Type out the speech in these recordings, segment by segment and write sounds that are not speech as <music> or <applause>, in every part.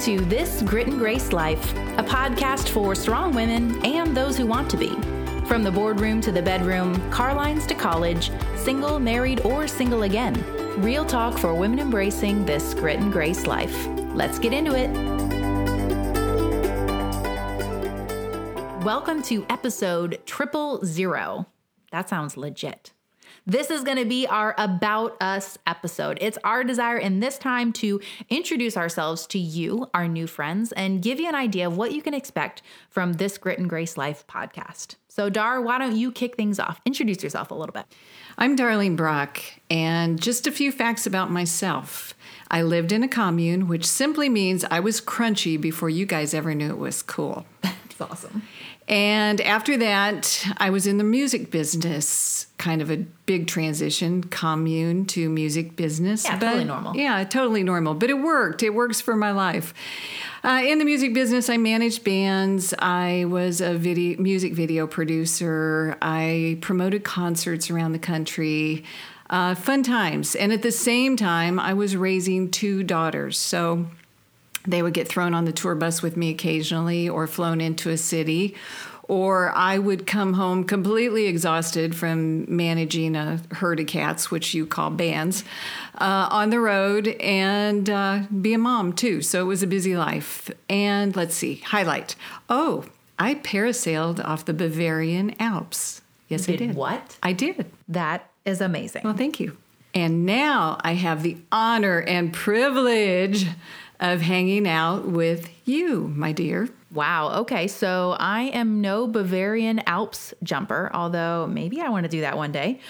to This Grit and Grace Life, a podcast for strong women and those who want to be. From the boardroom to the bedroom, car lines to college, single, married, or single again. Real talk for women embracing this grit and grace life. Let's get into it. Welcome to episode triple zero. That sounds legit. This is going to be our About Us episode. It's our desire in this time to introduce ourselves to you, our new friends, and give you an idea of what you can expect from this Grit and Grace Life podcast. So, Dar, why don't you kick things off? Introduce yourself a little bit. I'm Darlene Brock, and just a few facts about myself. I lived in a commune, which simply means I was crunchy before you guys ever knew it was cool. <laughs> That's awesome. And after that, I was in the music business, kind of a big transition, commune to music business. Yeah, but, totally normal. Yeah, totally normal. But it worked. It works for my life. Uh, in the music business, I managed bands. I was a video, music video producer. I promoted concerts around the country. Uh, fun times. And at the same time, I was raising two daughters. So they would get thrown on the tour bus with me occasionally or flown into a city or I would come home completely exhausted from managing a herd of cats, which you call bands, uh, on the road and uh, be a mom too. So it was a busy life. And let's see, highlight. Oh, I parasailed off the Bavarian Alps. Yes, Did I did. what? I did. That is amazing. Well, thank you. And now I have the honor and privilege of hanging out with you, my dear. Wow. Okay. So I am no Bavarian Alps jumper, although maybe I want to do that one day.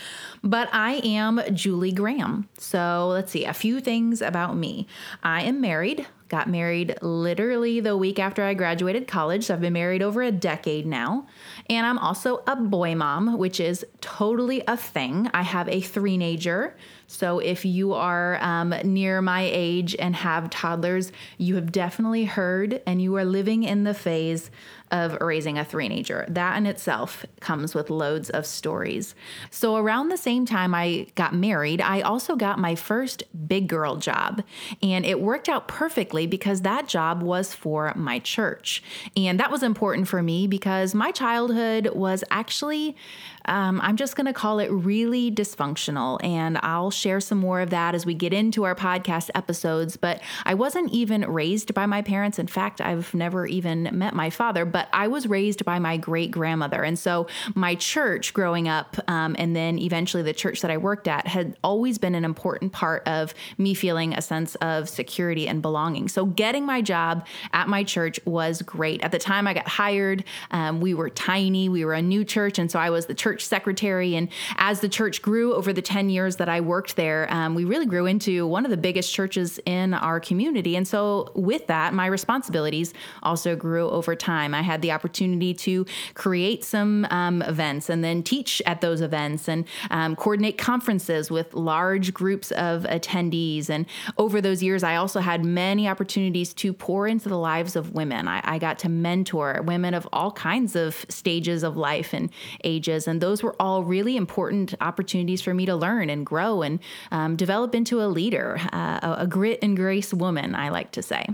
But I am Julie Graham. So let's see a few things about me. I am married. Got married literally the week after I graduated college. So I've been married over a decade now. And I'm also a boy mom, which is totally a thing. I have a three-nager. So if you are um, near my age and have toddlers, you have definitely heard and you are living in the phase of raising a three-nager. That in itself comes with loads of stories. So around the same time I got married, I also got my first big girl job. And it worked out perfectly because that job was for my church. And that was important for me because my childhood was actually um, I'm just going to call it really dysfunctional. And I'll share some more of that as we get into our podcast episodes. But I wasn't even raised by my parents. In fact, I've never even met my father, but I was raised by my great grandmother. And so my church growing up, um, and then eventually the church that I worked at, had always been an important part of me feeling a sense of security and belonging. So getting my job at my church was great. At the time I got hired, um, we were tiny, we were a new church. And so I was the church church secretary. And as the church grew over the 10 years that I worked there, um, we really grew into one of the biggest churches in our community. And so, with that, my responsibilities also grew over time. I had the opportunity to create some um, events and then teach at those events and um, coordinate conferences with large groups of attendees. And over those years, I also had many opportunities to pour into the lives of women. I, I got to mentor women of all kinds of stages of life and ages. And those were all really important opportunities for me to learn and grow and um, develop into a leader, uh, a grit and grace woman, I like to say.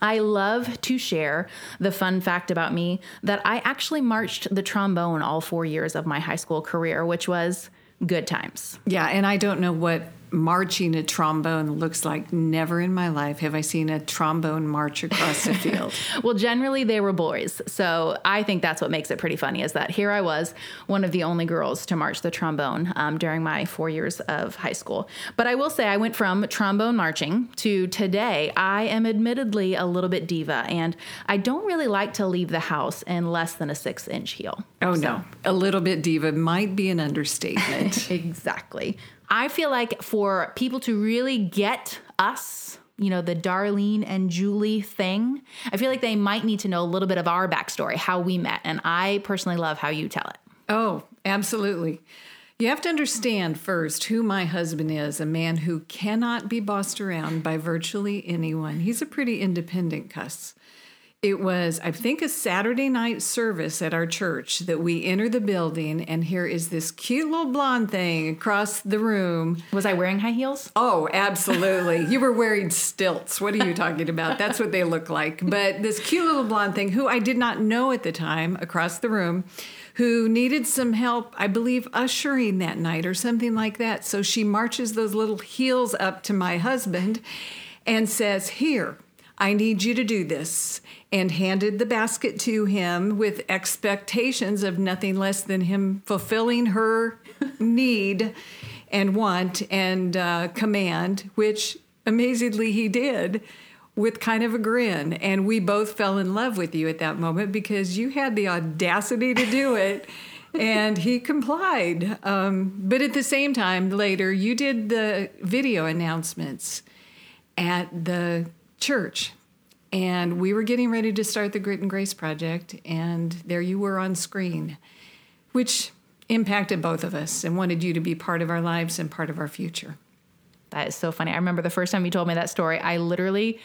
I love to share the fun fact about me that I actually marched the trombone all four years of my high school career, which was good times. Yeah, and I don't know what marching a trombone looks like. Never in my life have I seen a trombone march across the field. <laughs> well, generally they were boys. So I think that's what makes it pretty funny is that here I was, one of the only girls to march the trombone um, during my four years of high school. But I will say I went from trombone marching to today, I am admittedly a little bit diva and I don't really like to leave the house in less than a six inch heel. Oh, so. no. A little bit diva might be an understatement. <laughs> exactly. I feel like for people to really get us, you know, the Darlene and Julie thing, I feel like they might need to know a little bit of our backstory, how we met. And I personally love how you tell it. Oh, absolutely. You have to understand first who my husband is a man who cannot be bossed around by virtually anyone. He's a pretty independent cuss. It was, I think, a Saturday night service at our church that we enter the building, and here is this cute little blonde thing across the room. Was I wearing high heels? Oh, absolutely. you were wearing stilts. What are you talking about? That's what they look like. But this cute little blonde thing, who I did not know at the time, across the room, who needed some help, I believe, ushering that night or something like that. So she marches those little heels up to my husband and says, Here, I need you to do this, and handed the basket to him with expectations of nothing less than him fulfilling her <laughs> need and want and uh, command, which amazingly he did with kind of a grin. And we both fell in love with you at that moment because you had the audacity to do it. <laughs> and he complied. Um, but at the same time, later, you did the video announcements at the church. And we were getting ready to start the Grit and Grace project, and there you were on screen, which impacted both of us and wanted you to be part of our lives and part of our future. That is so funny. I remember the first time you told me that story, I literally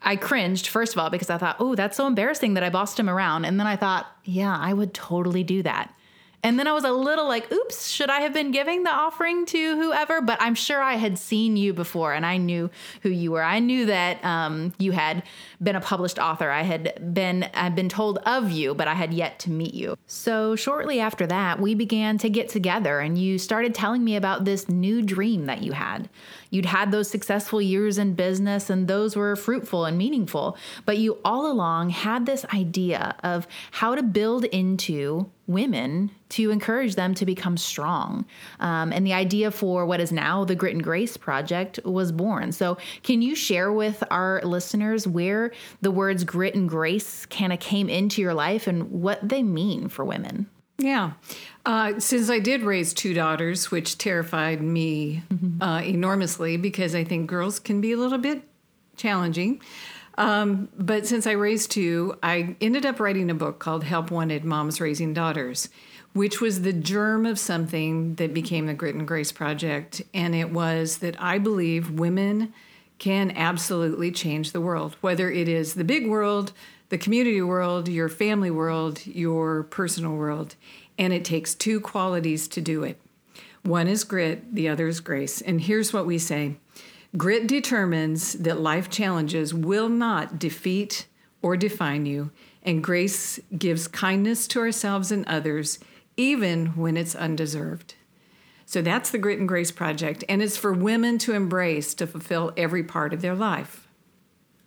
I cringed first of all because I thought, "Oh, that's so embarrassing that I bossed him around." And then I thought, "Yeah, I would totally do that." And then I was a little like, oops, should I have been giving the offering to whoever? But I'm sure I had seen you before and I knew who you were. I knew that um, you had been a published author. I had been I'd been told of you, but I had yet to meet you. So shortly after that, we began to get together and you started telling me about this new dream that you had. You'd had those successful years in business and those were fruitful and meaningful, but you all along had this idea of how to build into women to encourage them to become strong. Um, and the idea for what is now the Grit and Grace Project was born. So, can you share with our listeners where the words grit and grace kind of came into your life and what they mean for women? Yeah. Uh, since I did raise two daughters, which terrified me mm-hmm. uh, enormously because I think girls can be a little bit challenging. Um, but since I raised two, I ended up writing a book called Help Wanted Moms Raising Daughters, which was the germ of something that became the Grit and Grace Project. And it was that I believe women can absolutely change the world, whether it is the big world, the community world, your family world, your personal world. And it takes two qualities to do it one is grit, the other is grace. And here's what we say grit determines that life challenges will not defeat or define you, and grace gives kindness to ourselves and others, even when it's undeserved. So that's the Grit and Grace Project, and it's for women to embrace to fulfill every part of their life.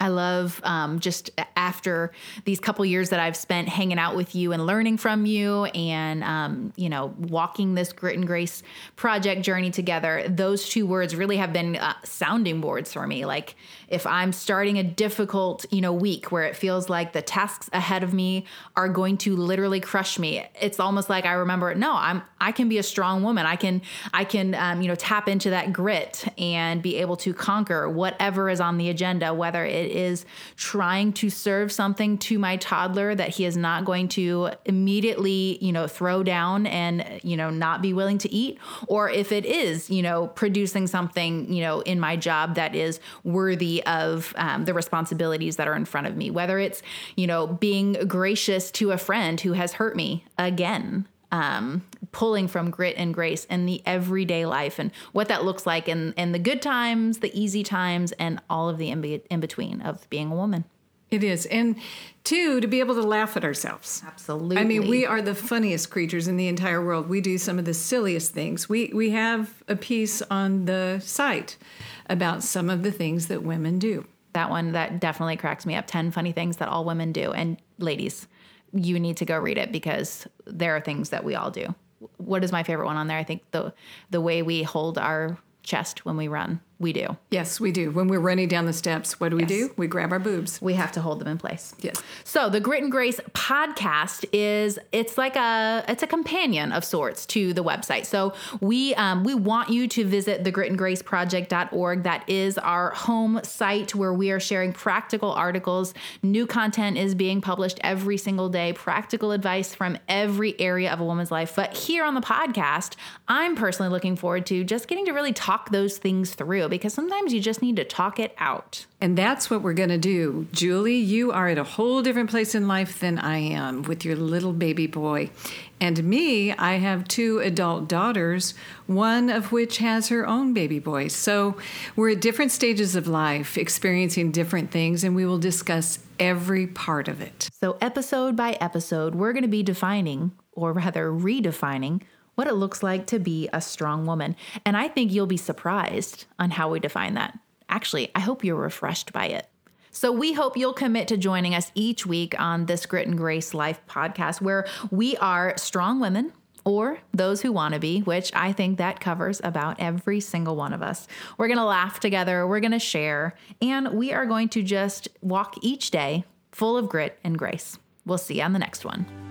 I love um, just after these couple years that I've spent hanging out with you and learning from you and, um, you know, walking this grit and grace project journey together. Those two words really have been uh, sounding boards for me. Like if I'm starting a difficult, you know, week where it feels like the tasks ahead of me are going to literally crush me, it's almost like I remember, no, I'm, I can be a strong woman. I can, I can, um, you know, tap into that grit and be able to conquer whatever is on the agenda, whether it is trying to serve something to my toddler that he is not going to immediately, you know, throw down and, you know, not be willing to eat, or if it is, you know, producing something, you know, in my job that is worthy of um, the responsibilities that are in front of me, whether it's, you know, being gracious to a friend who has hurt me again um, pulling from grit and grace in the everyday life and what that looks like in, in the good times, the easy times, and all of the in, be- in between of being a woman. It is. And two, to be able to laugh at ourselves. Absolutely. I mean, we are the funniest creatures in the entire world. We do some of the silliest things. We we have a piece on the site about some of the things that women do. That one that definitely cracks me up. 10 funny things that all women do. And ladies, you need to go read it because there are things that we all do. What is my favorite one on there? I think the the way we hold our chest when we run. We do. Yes, we do. When we're running down the steps, what do we yes. do? We grab our boobs. We have to hold them in place. Yes. So the Grit and Grace podcast is it's like a it's a companion of sorts to the website. So we um, we want you to visit the Grit and Grace Project.org. That is our home site where we are sharing practical articles. New content is being published every single day. Practical advice from every area of a woman's life. But here on the podcast, I'm personally looking forward to just getting to really talk those things through because sometimes you just need to talk it out. And that's what we're going to do. Julie, you are at a whole different place in life than I am with your little baby boy. And me, I have two adult daughters, one of which has her own baby boy. So we're at different stages of life, experiencing different things, and we will discuss every part of it. So, episode by episode, we're going to be defining, or rather redefining, what it looks like to be a strong woman. And I think you'll be surprised on how we define that. Actually, I hope you're refreshed by it. So, we hope you'll commit to joining us each week on this Grit and Grace Life podcast, where we are strong women or those who want to be, which I think that covers about every single one of us. We're going to laugh together, we're going to share, and we are going to just walk each day full of grit and grace. We'll see you on the next one.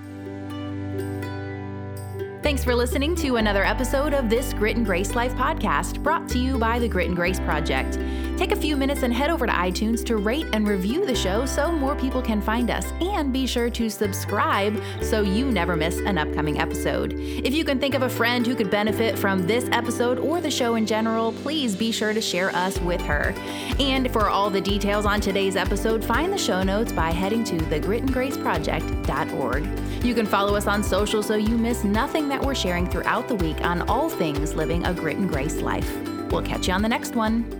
Thanks for listening to another episode of this Grit and Grace Life podcast brought to you by the Grit and Grace Project. Take a few minutes and head over to iTunes to rate and review the show so more people can find us. And be sure to subscribe so you never miss an upcoming episode. If you can think of a friend who could benefit from this episode or the show in general, please be sure to share us with her. And for all the details on today's episode, find the show notes by heading to thegritandgraceproject.org. You can follow us on social so you miss nothing that we're sharing throughout the week on all things living a grit and grace life. We'll catch you on the next one.